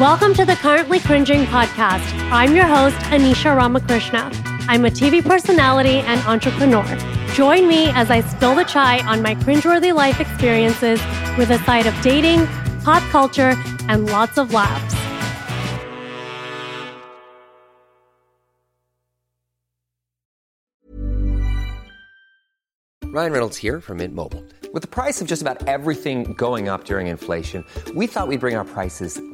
Welcome to the Currently Cringing podcast. I'm your host, Anisha Ramakrishna. I'm a TV personality and entrepreneur. Join me as I spill the chai on my cringeworthy life experiences with a side of dating, pop culture, and lots of laughs. Ryan Reynolds here from Mint Mobile. With the price of just about everything going up during inflation, we thought we'd bring our prices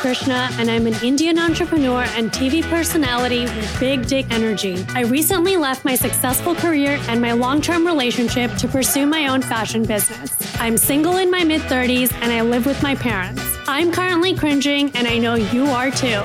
Ramakrishna, and I'm an Indian entrepreneur and TV personality with big dick energy. I recently left my successful career and my long term relationship to pursue my own fashion business. I'm single in my mid 30s and I live with my parents. I'm currently cringing, and I know you are too.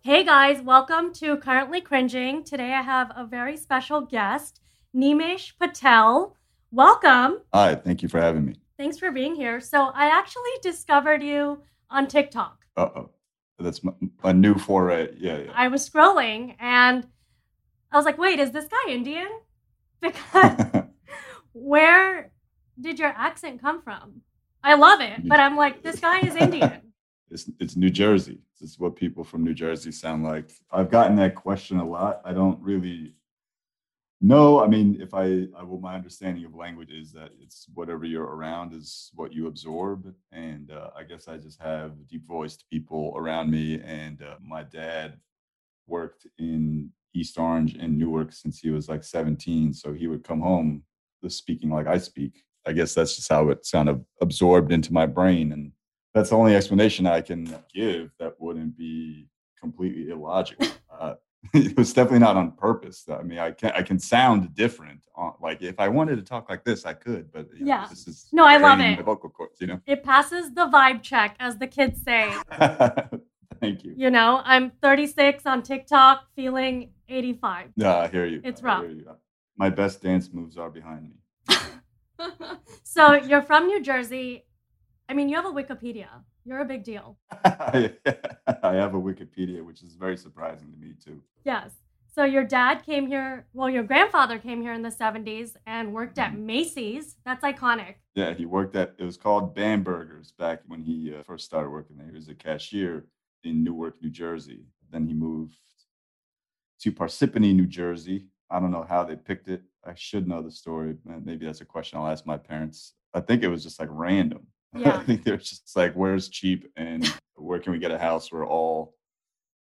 Hey guys, welcome to Currently Cringing. Today I have a very special guest, Nimesh Patel. Welcome. Hi, thank you for having me. Thanks for being here. So, I actually discovered you on TikTok. Uh oh, that's my, a new foray. Yeah, yeah. I was scrolling and I was like, wait, is this guy Indian? Because where did your accent come from? I love it, but I'm like, this guy is Indian. it's it's New Jersey. This is what people from New Jersey sound like. I've gotten that question a lot. I don't really know. I mean, if I, I well, my understanding of language is that it's whatever you're around is what you absorb, and uh, I guess I just have deep voiced people around me. And uh, my dad worked in East Orange and Newark since he was like 17, so he would come home just speaking like I speak. I guess that's just how it kind of absorbed into my brain, and that's the only explanation I can give that wouldn't be completely illogical. Uh, it was definitely not on purpose. I mean, I can I can sound different. On, like if I wanted to talk like this, I could. But you know, Yeah. this is No, I love it. Vocal cords, you know. It passes the vibe check, as the kids say. Thank you. You know, I'm 36 on TikTok, feeling 85. Yeah, I hear you. It's rough. you. My best dance moves are behind me. so, you're from New Jersey. I mean, you have a Wikipedia. You're a big deal. I have a Wikipedia, which is very surprising to me too. Yes. So your dad came here, well, your grandfather came here in the 70s and worked Mm-hmm. at Macy's. That's iconic. Yeah, he worked at it was called Bamberger's back when he uh, first started working there. He was a cashier in Newark, New Jersey. Then he moved to Parsippany, New Jersey. I don't know how they picked it. I should know the story. but Maybe that's a question I'll ask my parents. I think it was just like random. Yeah. I think they're just like, where's cheap and where can we get a house where all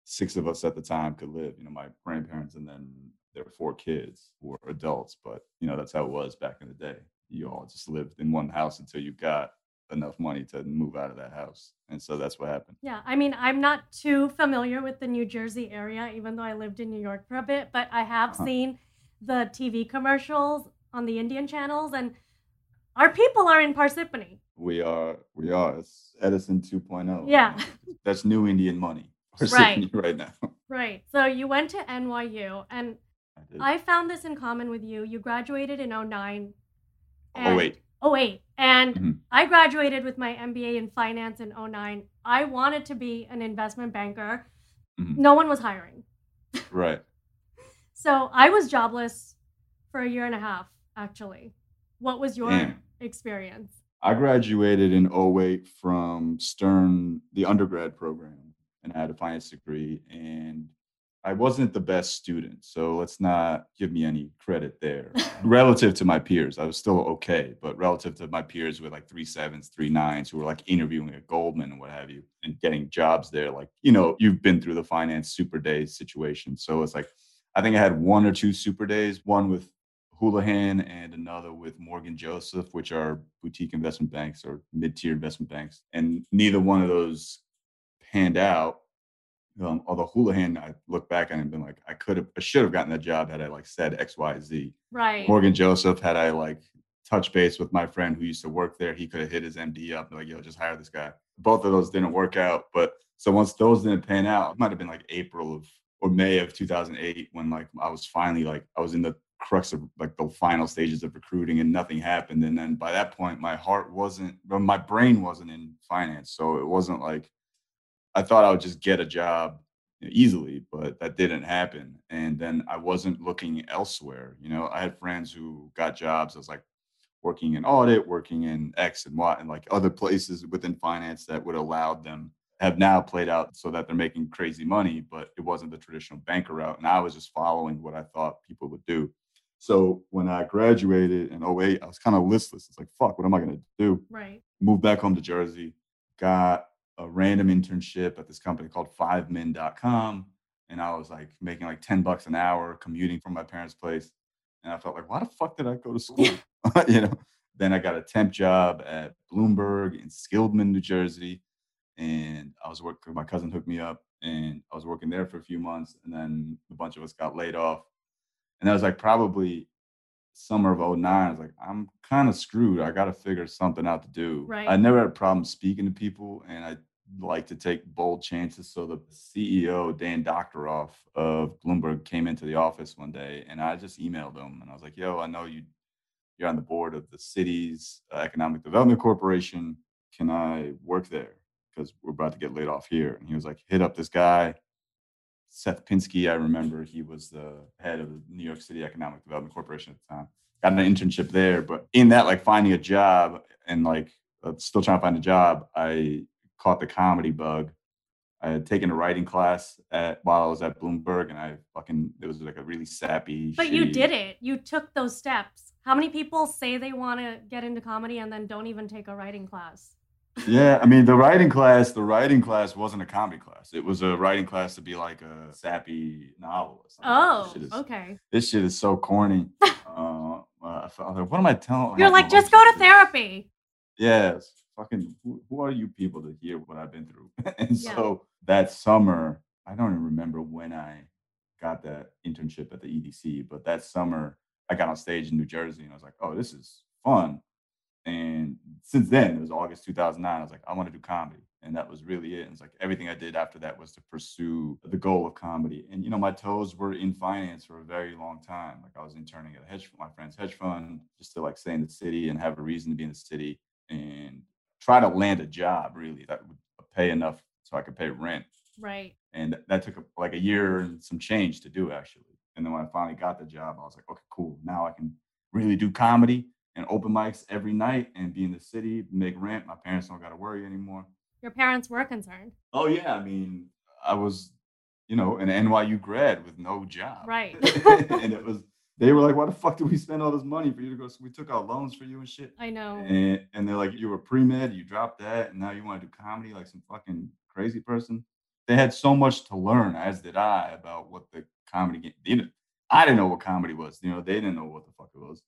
six of us at the time could live? You know, my grandparents and then their four kids were adults. But you know, that's how it was back in the day. You all just lived in one house until you got enough money to move out of that house. And so that's what happened. Yeah, I mean, I'm not too familiar with the New Jersey area, even though I lived in New York for a bit, but I have Uh-huh. seen the TV commercials on the Indian channels, and our people are in Parsippany. We are, we are. It's Edison 2.0. Yeah. That's new Indian money. Right. right now. Right. So you went to NYU, and I. I found this in common with you. You graduated in 09. oh, wait. 08. And Mhm. I graduated with my MBA in finance in 09. I wanted to be an investment banker. Mhm. No one was hiring. Right. So I was jobless for a year and a half, actually. What was your Damn. Experience? I graduated in 08 from Stern, the undergrad program, and I had a finance degree. And I wasn't the best student. So let's not give me any credit there. relative to my peers, I was still okay. But relative to my peers with like three sevens, three nines who were like interviewing at Goldman and what have you, and getting jobs there, like, you know, you've been through the finance super days situation. So it's like, I think I had one or two super days, one with Houlihan and another with Morgan Joseph, which are boutique investment banks or mid-tier investment banks. And neither one of those panned out. Um, although Houlihan, I look back and been like, I could have, I should have gotten that job had I like said X, Y, Z. Right. Morgan Joseph, had I like touch base with my friend who used to work there, he could have hit his MD up and like, yo, just hire this guy. Both of those didn't work out. But so once those didn't pan out, it might have been like April of or May of 2008 when like I was finally like I was in the crux of like the final stages of recruiting and nothing happened. And then by that point, my heart wasn't, my brain wasn't in finance. So it wasn't like I thought I would just get a job easily, but that didn't happen. And then I wasn't looking elsewhere. You know, I had friends who got jobs i was like working in audit, working in X and Y, and like other places within finance that would allow them have now played out so that they're making crazy money, but it wasn't the traditional banker route. And I was just following what I thought people would do. So when I graduated in 08, I was kind of listless. It's like, fuck, what am I going to do? Right. moved back home to Jersey, got a random internship at this company called fivemin.com. And I was like making like 10 bucks an hour commuting from my parents' place. And I felt like, why the fuck did I go to school? you know, then I got a temp job at Bloomberg in Skillman, New Jersey. And I was working, my cousin hooked me up and I was working there for a few months. And then a bunch of us got laid off. And that was like probably summer of 09. I was like, I'm kind of screwed. I got to figure something out to do. Right. I never had a problem speaking to people and I like to take bold chances. So the CEO, Dan Doctoroff of Bloomberg, came into the office one day and I just emailed him and I was like, yo, I know you, you're on the board of the city's uh, Economic Development Corporation. Can I work there? Because we're about to get laid off here. And he was like, hit up this guy. Seth Pinsky, I remember he was the head of the New York City Economic Development Corporation at the time. Got an internship there, but in that, like finding a job and like uh, still trying to find a job, I caught the comedy bug. I had taken a writing class at while I was at Bloomberg, and I fucking it was like a really sappy. But you did it. You took those steps. How many people say they want to get into comedy and then don't even take a writing class? Yeah, I mean the writing class. The writing class wasn't a comedy class. It was a writing class to be like a sappy novelist. I'm Oh, this is- okay. This shit is so corny. uh, I felt like, what am I telling? You're like, just go to therapy. Yes, fucking. Who, who are you people to hear what I've been through? and Yeah. so that summer, I don't even remember when I got that internship at the EDC, but that summer I got on stage in New Jersey and I was like, oh, this is fun. And since then, it was August 2009. I was like, I want to do comedy. And that was really it. And it's like everything I did after that was to pursue the goal of comedy. And, you know, my toes were in finance for a very long time. Like I was interning at a hedge my friend's hedge fund just to like stay in the city and have a reason to be in the city and try to land a job really that would pay enough so I could pay rent. Right. And that took like a year and some change to do actually. And then when I finally got the job, I was like, okay, cool. Now I can really do comedy and open mics every night and be in the city, make rent. My parents don't got to worry anymore. Your parents were concerned. Oh yeah, I mean, I was, you know, an NYU grad with no job. Right. and it was they were like, why the fuck did we spend all this money for you to go? So we took out loans for you and shit. I know. And and they're like, you were pre med, you dropped that, and now you want to do comedy like some fucking crazy person. They had so much to learn, as did I, about what the comedy game. You know, I didn't know what comedy was. You know, they didn't know what the fuck it was.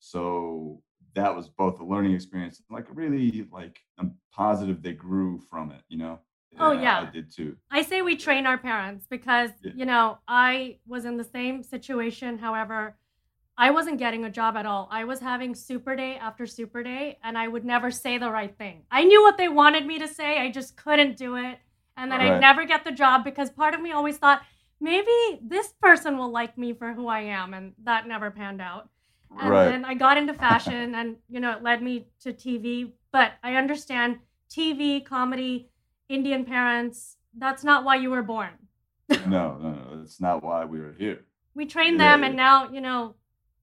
So that was both a learning experience, like really like I'm positive they grew from it, you know. Oh, And yeah. I did too. I say we train our parents because, Yeah. you know, I was in the same situation. However, I wasn't getting a job at all. I was having super day after super day, and I would never say the right thing. I knew what they wanted me to say, I just couldn't do it. And then I'd never get the job because part of me always thought, maybe this person will like me for who I am. And that never panned out. And Right. then I got into fashion, and, you know, it led me to TV. But I understand TV, comedy, Indian parents, that's not why you were born. No, no, no. That's not why we were here. we trained Yeah, them yeah. and now you know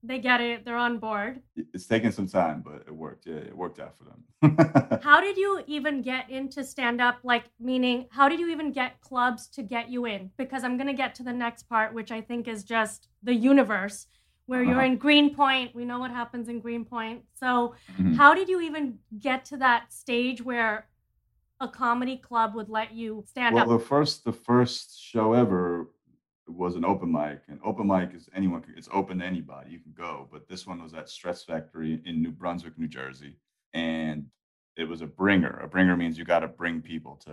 they get it they're on board It's taken some time, but it worked. Yeah, it worked out for them. how did you even get into stand up like meaning how did you even get clubs to get you in because i'm going to get to the next part which i think is just the universe where you're Uh-huh. in greenpoint we know what happens in greenpoint so Mhm. how did you even get to that stage where a comedy club would let you stand well, up the first the first show ever was an open mic, and open mic is anyone. can- It's open to anybody. You can go, but this one was at Stress Factory in New Brunswick, New Jersey, and it was a bringer. A bringer means you got to bring people to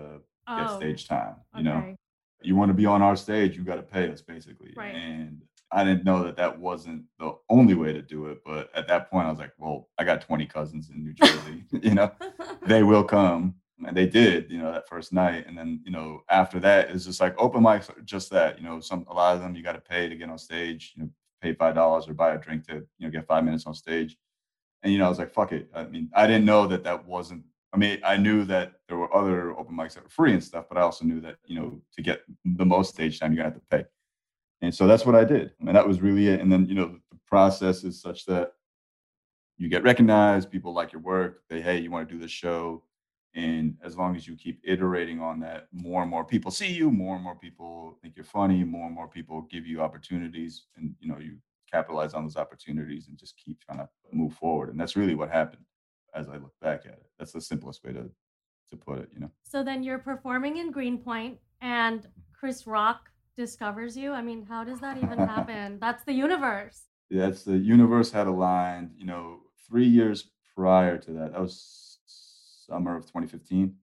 get Oh, stage time. You know, you want to be on our stage, you got to pay us basically. Right. And I didn't know that that wasn't the only way to do it, but at that point, I was like, well, I got 20 cousins in New Jersey. you know, they will come. And they did, you know, that first night. And then, you know, after that, it's just like open mics, just that, you know, some, a lot of them you got to pay to get on stage, you know, pay $5 or buy a drink to, you know, get five minutes on stage. And, you know, I was like, fuck it. I mean, I didn't know that that wasn't, I mean, I knew that there were other open mics that were free and stuff, but I also knew that, you know, to get the most stage time, you're going to have to pay. And so that's what I did. And that was really it. And then, you know, the process is such that you get recognized, people like your work, they, hey, you want to do this show. And as long as you keep iterating on that, more and more people see you, more and more people think you're funny, more and more people give you opportunities, and you know, you capitalize on those opportunities and just keep trying to move forward. And that's really what happened as I look back at it. That's the simplest way to to put it, you know. So then you're performing in Greenpoint and Chris Rock discovers you. I mean, how does that even happen? That's the universe. That's the universe had aligned, you know, three years prior to that. That was summer of 2015.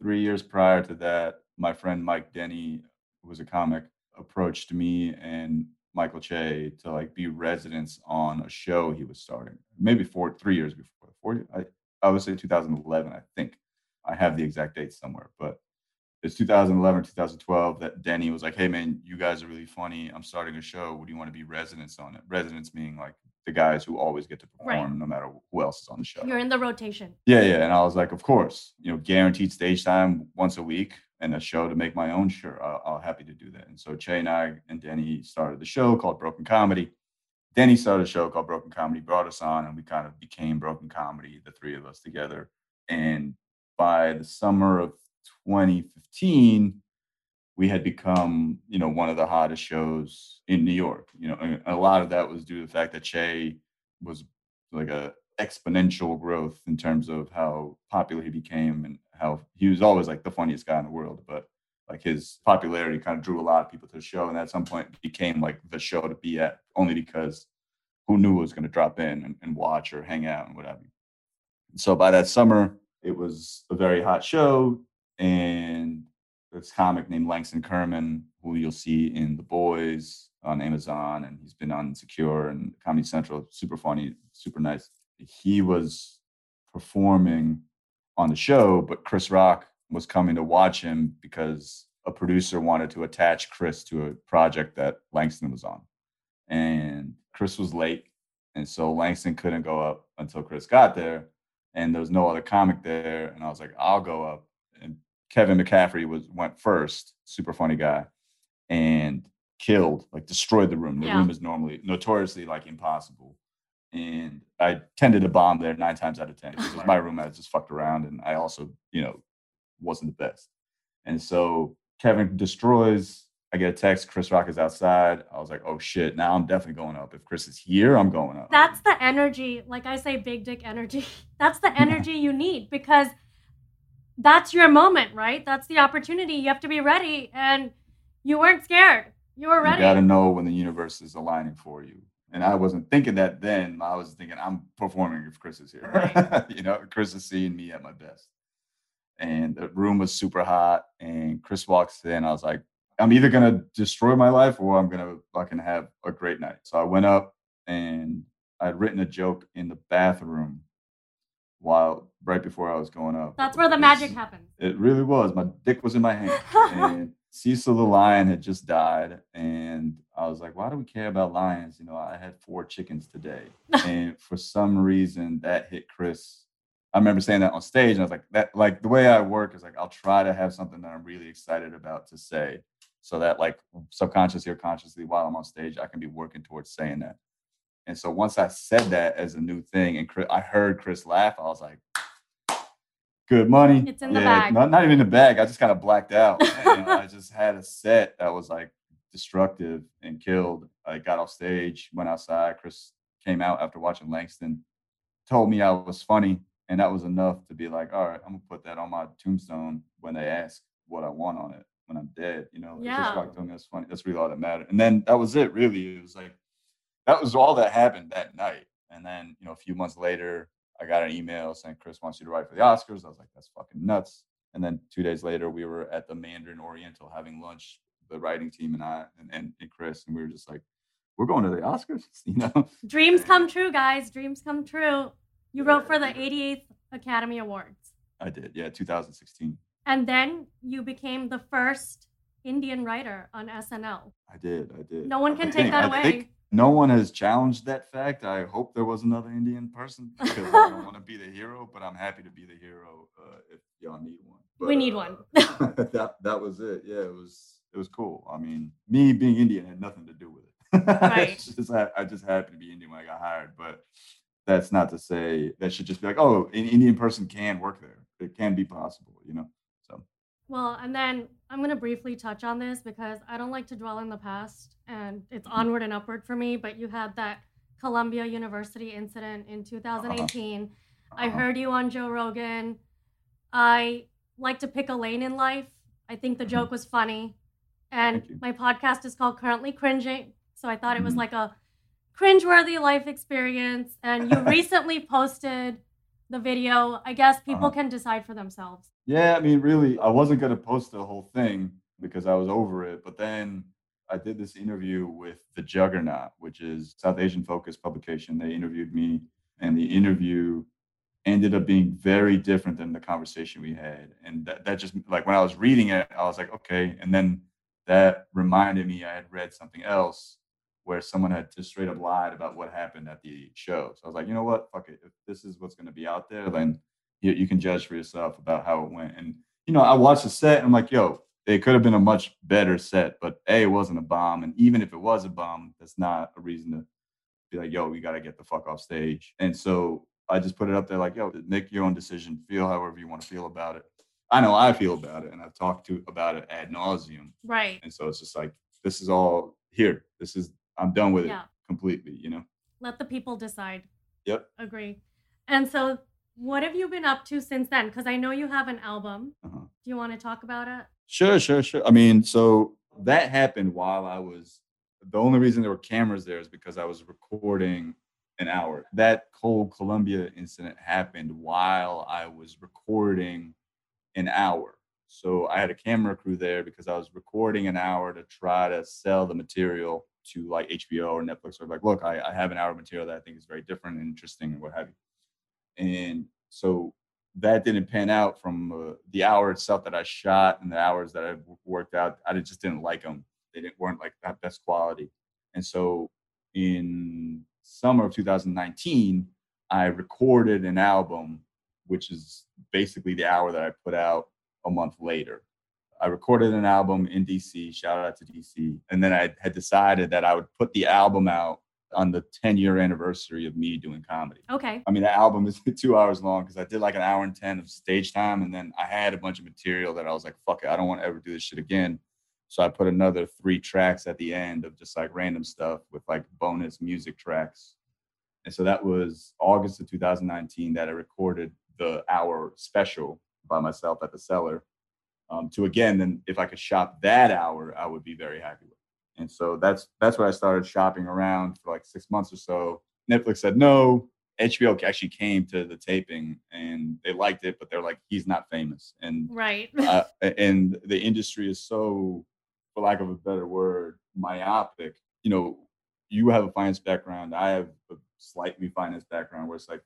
Three years prior to that, my friend Mike Denny, who was a comic, approached me and Michael Che to like be residents on a show he was starting. Maybe four, three years before. Four, I, I would say 2011, I think. I have the exact date somewhere, but it's 2011, 2012 that Denny was like, "Hey man, you guys are really funny. I'm starting a show. Would you want to be residents on it? Residents meaning like the guys who always get to Right. perform no matter who else is on the show." You're in the rotation. Yeah, yeah. And I was like, of course, you know, guaranteed stage time once a week and a show to make my own. Sure, I'll, I'll happy to do that. And so Che and I and Denny started the show called Broken Comedy. Denny started a show called Broken Comedy, brought us on, and we kind of became Broken Comedy, the three of us together. And by the summer of 2015, we had become, you know, one of the hottest shows in New York. You know, a lot of that was due to the fact that Che was like a exponential growth in terms of how popular he became and how he was always like the funniest guy in the world but like his popularity kind of drew a lot of people to the show and at some point became like the show to be at only because who knew was going to drop in and, and watch or hang out and whatever so by that summer it was a very hot show and this comic named langston kerman who you'll see in the boys on amazon and he's been on Insecure and comedy central super funny super nice he was performing on the show, but Chris Rock was coming to watch him because a producer wanted to attach Chris to a project that Langston was on. And Chris was late. And so Langston couldn't go up until Chris got there. And there was no other comic there. And I was like, I'll go up. And Kevin McCaffrey was went first, super funny guy, and killed, like destroyed the room. The Yeah. room is normally notoriously like impossible and I tended to bomb there nine times out of ten because it was my room. I just fucked around, and I also, you know, wasn't the best. And so Kevin destroys. I get a text. Chris Rock is outside. I was like, oh shit! Now I'm definitely going up. If Chris is here, I'm going up. That's the energy, like I say, big dick energy. That's the energy you need because that's your moment, right? That's the opportunity. You have to be ready. And you weren't scared. You were ready. You got to know when the universe is aligning for you. And I wasn't thinking that then. I was thinking I'm performing if Chris is here. Right. you know, Chris is seeing me at my best. And the room was super hot. And Chris walks in. I was like, I'm either gonna destroy my life or I'm gonna fucking have a great night. So I went up and I'd written a joke in the bathroom while right before I was going up. That's where the magic happened. It really was. My dick was in my hand. and Cecil the lion had just died. And I was like, why do we care about lions? You know, I had four chickens today. and for some reason that hit Chris. I remember saying that on stage, and I was like, that like the way I work is like I'll try to have something that I'm really excited about to say. So that like subconsciously or consciously while I'm on stage, I can be working towards saying that. And so once I said that as a new thing, and Chris, I heard Chris laugh, I was like, "Good money." It's in the bag. Not, not even in the bag. I just kind of blacked out. and I just had a set that was like destructive and killed. I got off stage, went outside. Chris came out after watching Langston, told me I was funny, and that was enough to be like, "All right, I'm gonna put that on my tombstone when they ask what I want on it when I'm dead." You know, Yeah. Chris Rock told me that's funny. That's really all that mattered. And then that was it. Really, it was like that was all that happened that night. And then, you know, a few months later, I got an email saying Chris wants you to write for the Oscars. I was like, that's fucking nuts. And then two days later, we were at the Mandarin Oriental having lunch, the writing team and I and, and, and Chris, and we were just like, we're going to the Oscars, you know? Dreams come true, guys. Dreams come true. You wrote for the 88th Academy Awards. I did, yeah, 2016. And then you became the first Indian writer on SNL. I did, I did. No one I can take think- that I away. think no one has challenged that fact. I hope there was another Indian person because I don't want to be the hero, but I'm happy to be the hero uh, if y'all need one. We need uh, one. that that was it. Yeah, it was it was cool. I mean, me being Indian had nothing to do with it. Right. Just, I, I just happened to be Indian when I got hired, but that's not to say that should just be like, oh, an Indian person can work there. It can be possible, you know. So Well, and then I'm going to briefly touch on this because I don't like to dwell in the past and it's onward and upward for me. But you had that Columbia University incident in 2018. I uh-huh. heard you on Joe Rogan. I like to pick a lane in life. I think the joke was funny. And my podcast is called Currently Cringing. So I thought it was Mhm. like a cringeworthy life experience. And you recently posted the video. I guess people Uh-huh. can decide for themselves. Yeah, I mean, really, I wasn't gonna post the whole thing because I was over it. But then I did this interview with the Juggernaut, which is South Asian focused publication. They interviewed me, and the interview ended up being very different than the conversation we had. And that, that just like when I was reading it, I was like, okay. And then that reminded me I had read something else where someone had just straight up lied about what happened at the show. So I was like, you know what? Fuck it. If this is what's going to be out there, then you, you can judge for yourself about how it went. And, you know, I watched the set and I'm like, yo, it could have been a much better set, but A, it wasn't a bomb. And even if it was a bomb, that's not a reason to be like, yo, we got to get the fuck off stage. And so I just put it up there like, yo, make your own decision, feel however you want to feel about it. I know I feel about it and I've talked to about it ad nauseum. Right. And so it's just like, this is all here. This is, I'm done with Yeah. it completely, you know? Let the people decide. Yep. Agree. And so, what have you been up to since then? Because I know you have an album. Uh-huh. Do you want to talk about it? Sure, sure, sure. I mean, so that happened while I was. The only reason there were cameras there is because I was recording an hour. That whole Columbia incident happened while I was recording an hour. So I had a camera crew there because I was recording an hour to try to sell the material to like HBO or Netflix or like, look, I, I have an hour of material that I think is very different and interesting and what have you. And so that didn't pan out from uh, the hour itself that I shot and the hours that I worked out. I just didn't like them. They didn't weren't like that best quality. And so in summer of 2019, I recorded an album, which is basically the hour that I put out a month later. I recorded an album in DC. Shout out to DC. And then I had decided that I would put the album out on the 10 year anniversary of me doing comedy. Okay. I mean, the album is two hours long because I did like an hour and 10 of stage time. And then I had a bunch of material that I was like, fuck it, I don't want to ever do this shit again. So I put another three tracks at the end of just like random stuff with like bonus music tracks. And so that was August of 2019 that I recorded the hour special by myself at the cellar. Um, to again, then if I could shop that hour, I would be very happy with. And so that's that's where I started shopping around for like six months or so. Netflix said no. HBO actually came to the taping and they liked it, but they're like, he's not famous. And Right. uh, and the industry is so, for lack of a better word, myopic. You know, you have a finance background. I have a slightly finance background where it's like,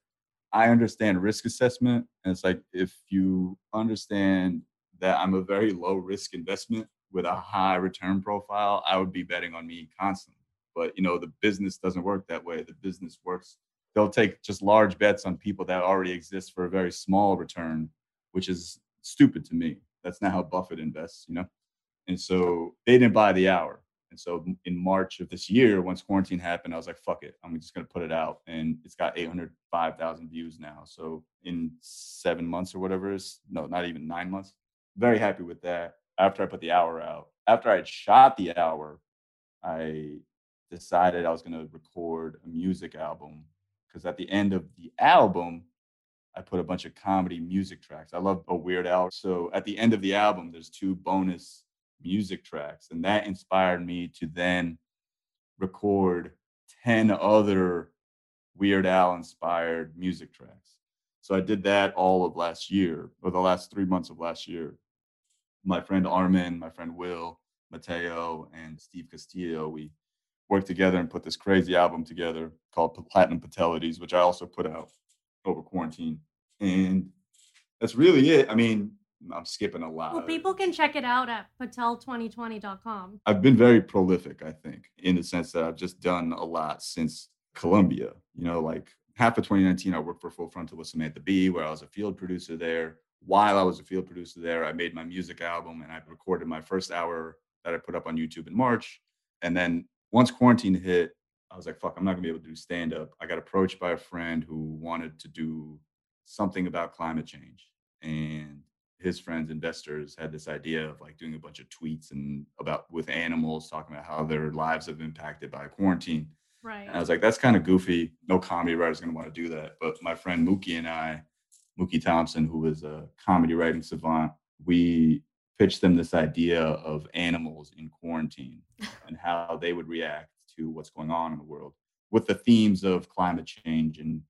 I understand risk assessment. And it's like, if you understand that I'm a very low risk investment with a high return profile, I would be betting on me constantly. But, you know, the business doesn't work that way. The business works, they'll take just large bets on people that already exist for a very small return, which is stupid to me. That's not how Buffett invests, you know? And so they didn't buy the hour. And so in March of this year, once quarantine happened, I was like, fuck it. I'm just going to put it out. And it's got 805,000 views now. So in seven months or whatever is, no, not even nine months. Very happy with that. After I put the hour out, after I had shot the hour, I decided I was going to record a music album because at the end of the album, I put a bunch of comedy music tracks. I love a Weird Al. So at the end of the album, there's two bonus music tracks. And that inspired me to then record 10 other Weird Al inspired music tracks. So I did that all of last year, or the last three months of last year. My friend Armin, my friend Will, Mateo, and Steve Castillo, we worked together and put this crazy album together called Platinum Patelities, which I also put out over quarantine. And that's really it. I mean, I'm skipping a lot. Well, people can check it out at patel2020.com. I've been very prolific, I think, in the sense that I've just done a lot since Columbia. You know, like half of 2019, I worked for Full Frontal with Samantha Bee, where I was a field producer there. While I was a field producer there, I made my music album and I recorded my first hour that I put up on YouTube in March. And then once quarantine hit, I was like, fuck, I'm not gonna be able to do stand up. I got approached by a friend who wanted to do something about climate change. And his friends, investors, had this idea of like doing a bunch of tweets and about with animals, talking about how their lives have been impacted by quarantine. Right. And I was like, that's kind of goofy. No comedy writer's gonna want to do that. But my friend Mookie and I, Mookie Thompson, who was a comedy writing savant, we pitched them this idea of animals in quarantine and how they would react to what's going on in the world with the themes of climate change and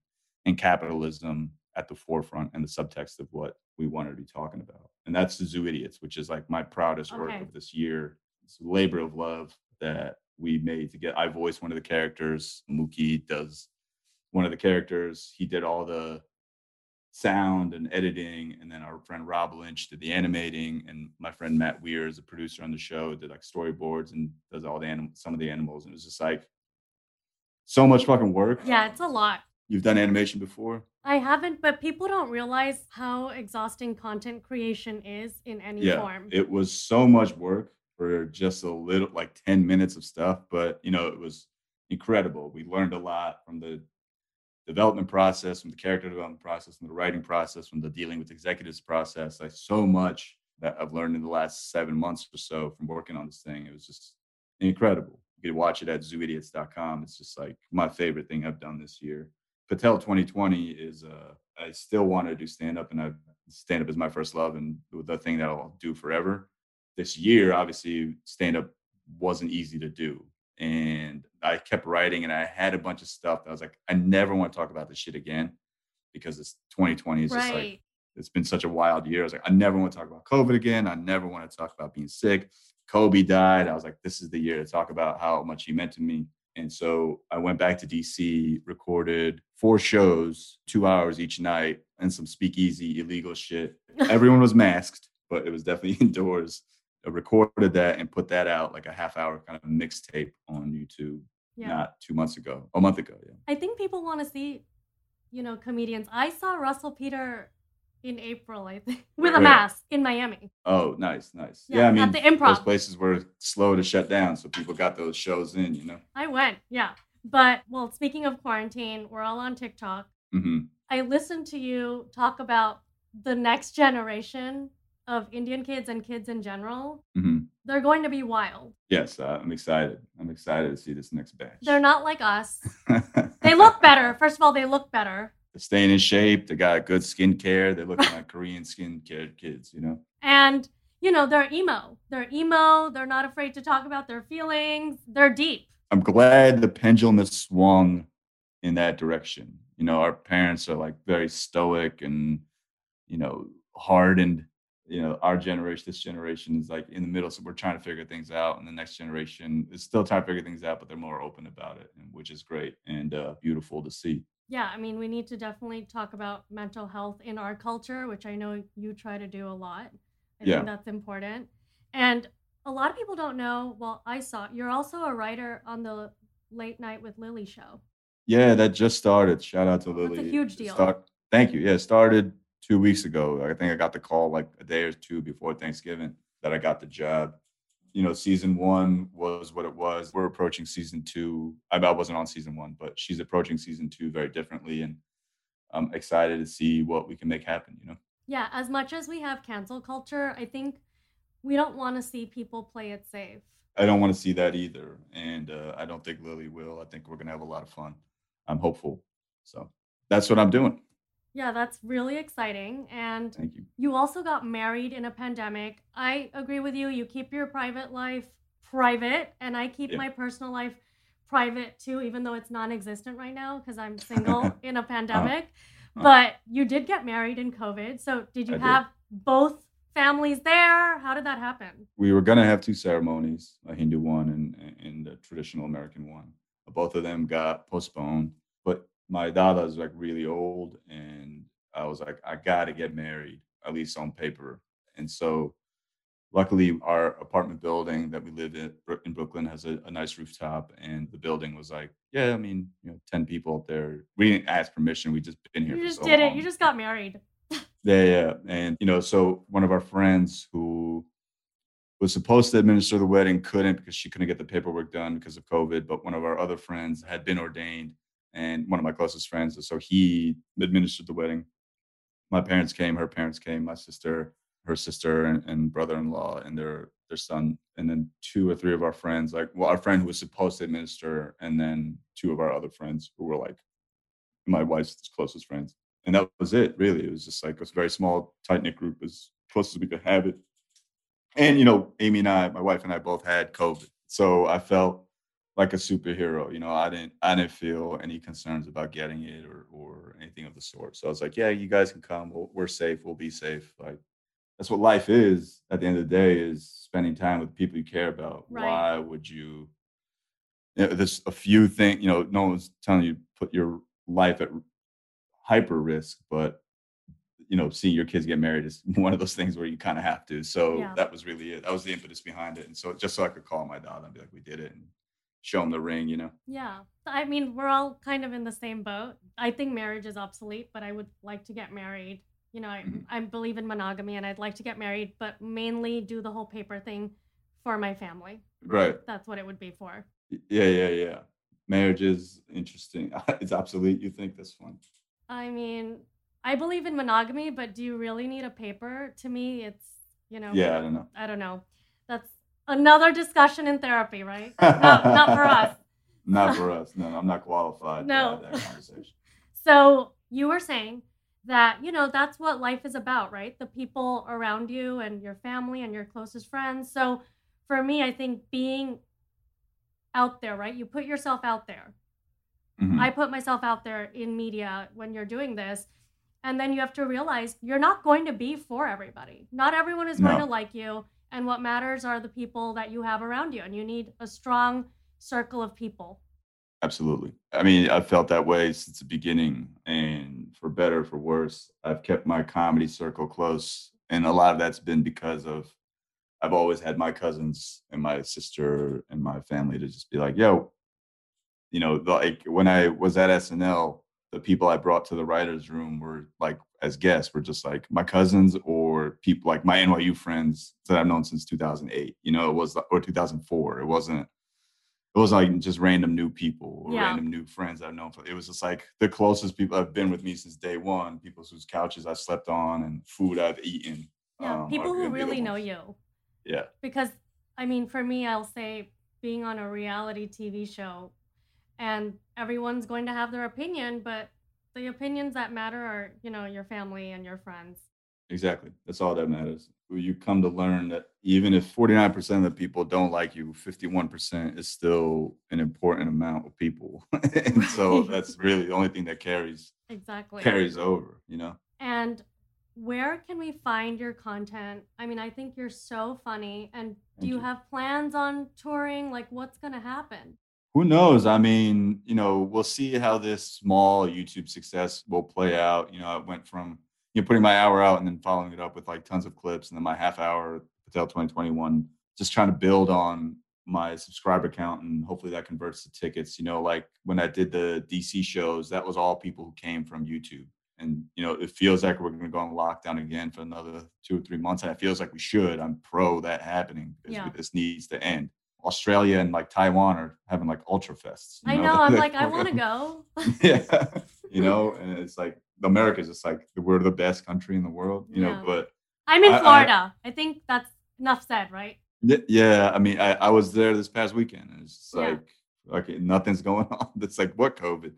and capitalism at the forefront and the subtext of what we wanted to be talking about. And that's the Zoo Idiots, which is like my proudest work of this year. It's a labor of love that we made to get. I voiced one of the characters. Mookie does one of the characters. He did all the sound and editing, and then our friend Rob Lynch did the animating, and my friend Matt Weir is a producer on the show, did like storyboards and does all the anim- some of the animals. And it was just like so much fucking work. Yeah, it's a lot. You've done animation before? I haven't, but people don't realize how exhausting content creation is in any form. It was so much work for just a little, like 10 minutes of stuff, but you know, it was incredible. We learned a lot from the development process, from the character development process, from the writing process, from the dealing with executives process. Like so much that I've learned in the last seven months or so from working on this thing. It was just incredible. You could watch it at zooidiots.com. It's just like my favorite thing I've done this year. Patel 2020 is uh I still want to do stand up and I stand up is my first love and the thing that I'll do forever. This year, obviously, stand up wasn't easy to do. And I kept writing and I had a bunch of stuff that I was like, I never want to talk about this shit again because it's 2020 is just like right. it's been such a wild year. I was like, I never want to talk about COVID again. I never want to talk about being sick. Kobe died. I was like, this is the year to talk about how much he meant to me. And so I went back to DC, recorded four shows, two hours each night, and some speakeasy illegal shit. Everyone was masked, but it was definitely indoors. Recorded that and put that out like a half hour kind of mixtape on YouTube yeah. not two months ago, a month ago. Yeah. I think people want to see, you know, comedians. I saw Russell Peter in April, I think, with a Where? mask in Miami. Oh, nice, nice. Yeah, Yeah, I at mean, the Improv. those places were slow to shut down, so people got those shows in, you know. I went, yeah. But well, speaking of quarantine, we're all on TikTok. hmm I listened to you talk about the next generation of Indian kids and kids in general. hmm They're going to be wild. Yes, uh, I'm excited. I'm excited to see this next batch. They're not like us. They look better. First of all, they look better. They're staying in shape. They got good skincare. They're looking like Korean skincare kids, you know. And you know, they're emo. They're emo. They're not afraid to talk about their feelings. They're deep. I'm glad the pendulum has swung in that direction. You know, our parents are like very stoic and, you know, hardened. You know, our generation, this generation is like in the middle. So we're trying to figure things out. And the next generation is still trying to figure things out, but they're more open about it, and which is great and uh, beautiful to see. Yeah, I mean, we need to definitely talk about mental health in our culture, which I know you try to do a lot. I Yeah. think that's important. And a lot of people don't know. Well, I saw you're also a writer on the Late Night with Lilly show. Yeah, that just started. Shout out to Lilly That's a huge deal. Start, thank you. Yeah, it started two weeks ago. I think I got the call like a day or two before Thanksgiving that I got the job. You know, season one was what it was. We're approaching season two. I, wasn't on season one, but she's approaching season two very differently. And I'm excited to see what we can make happen, you know? Yeah, as much as we have cancel culture, I think we don't want to see people play it safe. I don't want to see that either. And uh, I don't think Lilly will. I think we're going to have a lot of fun. I'm hopeful. So that's what I'm doing. Yeah, that's really exciting. And Thank you. you also got married in a pandemic. I agree with you. You keep your private life private, and I keep Yeah. my personal life private too, even though it's non existent right now because I'm single in a pandemic. Uh-huh. But you did get married in COVID. So, did you I did. have both families there? How did that happen? we were gonna have two ceremonies, a Hindu one and and a traditional American one. Both of them got postponed, but my dada is like really old, and I was like, I gotta get married, at least on paper. And so, luckily, our apartment building that we live in in Brooklyn has a, a nice rooftop, and the building was like, yeah, I mean, you know, ten people up there. We didn't ask permission; we just been here. You just so did it. You just got married. Yeah, yeah. And you know, so one of our friends who was supposed to administer the wedding couldn't because she couldn't get the paperwork done because of COVID. But one of our other friends had been ordained, and one of my closest friends, so he administered the wedding. My parents came, her parents came, my sister, her sister, and, and brother-in-law, and their their son, and then two or three of our friends, like well, our friend who was supposed to administer, and then two of our other friends who were like my wife's closest friends. And that was it really. It was just like a very small tight knit group as close as we could have it. And you know amy and i my wife and i both had covid so i felt like a superhero you know i didn't i didn't feel any concerns about getting it or or anything of the sort. So i was like yeah you guys can come. We'll, we're safe. We'll be safe. Like that's what life is at the end of the day is spending time with people you care about. Right. why would you you know, there's a few things you know no one's telling you to put your life at hyper risk but you know seeing your kids get married is one of those things where you kind of have to. So Yeah. that was really it. That was the impetus behind it. And so just so i could call my dad and be like we did it. And show him the ring you know Yeah. I mean, we're all kind of in the same boat. I think marriage is obsolete, but I would like to get married. You know, I, Mhm. I believe in monogamy and I'd like to get married, but mainly do the whole paper thing for my family. right That's what it would be for. Yeah yeah yeah marriage is interesting it's obsolete you think this one? I mean, I believe in monogamy, but do you really need a paper? To me, it's, you know, yeah i don't know I don't know. That's another discussion in therapy, right? not, not for us. not for us no i'm not qualified No. to have that conversation So you were saying that, you know, that's what life is about, right? The people around you and your family and your closest friends. So for me, I think being out there, right? You put yourself out there. Mhm. I put myself out there in media when you're doing this. And then you have to realize you're not going to be for everybody. Not everyone is going No. to like you. And what matters are the people that you have around you. And you need a strong circle of people. Absolutely. I mean, I've felt that way since the beginning, and for better, or for worse, I've kept my comedy circle close, and a lot of that's been because of I've always had my cousins and my sister and my family to just be like, "Yo," you know, like when I was at SNL, the people I brought to the writers' room were like as guests were just like my cousins or people like my NYU friends that I've known since 2008. You know, it was or 2004. It wasn't it was like just random new people or Yeah. random new friends I've known. For, it was just like the closest people I've been with me since day one. People whose couches I slept on and food I've eaten. Yeah. um, people who gonna be the really know you. Yeah, because I mean, for me, I'll say being on a reality TV show, and everyone's going to have their opinion, but the opinions that matter are, you know, your family and your friends. Exactly. That's all that matters. You come to learn that even if 49% of the people don't like you, 51% is still an important amount of people. and so that's really the only thing that carries Exactly. carries over, you know? And where can we find your content? I mean, I think you're so funny. And do you, you. have plans on touring? Like, what's going to happen? Who knows? I mean, you know, we'll see how this small YouTube success will play out. You know, I went from you know putting my hour out and then following it up with like tons of clips and then my half hour Patel 2021, just trying to build on my subscriber count and hopefully that converts to tickets. You know, like when I did the DC shows, that was all people who came from YouTube. And you know, it feels like we're going to go on lockdown again for another two or three months, and it feels like we should. I'm pro that happening because Yeah. this needs to end. Australia and like Taiwan are having like ultra fests. you I know. I'm like, I want to go. yeah, you know, and it's like the America's just like we're the best country in the world, you know. But I'm in I- I- Florida. I, think that's enough said, right? yeah, I mean, I, I was there this past weekend, and it's Yeah. like okay, nothing's going on. It's like what COVID,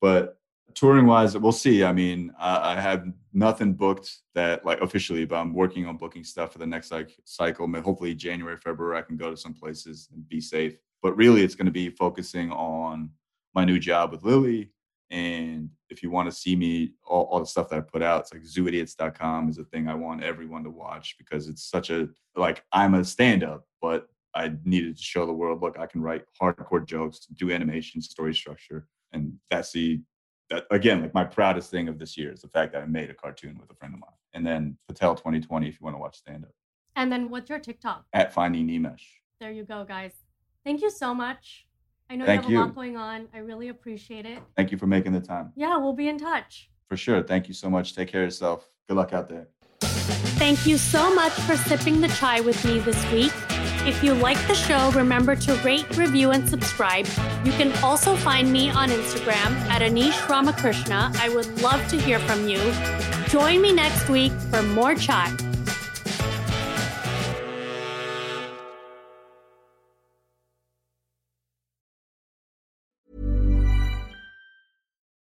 but touring wise, we'll see. I mean, I, I have nothing booked that like officially, but I'm working on booking stuff for the next like cycle. Hopefully, January, February, I can go to some places and be safe. But really, it's going to be focusing on my new job with Lilly. And if you want to see me, all, all the stuff that I put out, it's like zooidiots.com is a thing I want everyone to watch because it's such a like I'm a stand-up, but I needed to show the world, look, I can write hardcore jokes, do animation, story structure. And that's the that again, like my proudest thing of this year is the fact that I made a cartoon with a friend of mine. And then Patel 2020, if you want to watch stand-up, And then what's your TikTok? at finding Nimesh. There you go, guys. Thank you so much. I know Thank you have a lot going on. I really appreciate it. Thank you for making the time. Yeah, we'll be in touch. For sure. Thank you so much. Take care of yourself. Good luck out there. Thank you so much for sipping the chai with me this week. If you like the show, remember to rate, review, and subscribe. You can also find me on Instagram at Anish Ramakrishna. I would love to hear from you. Join me next week for more chat.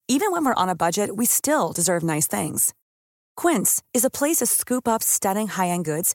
Even when we're on a budget, we still deserve nice things. Quince is a place to scoop up stunning high-end goods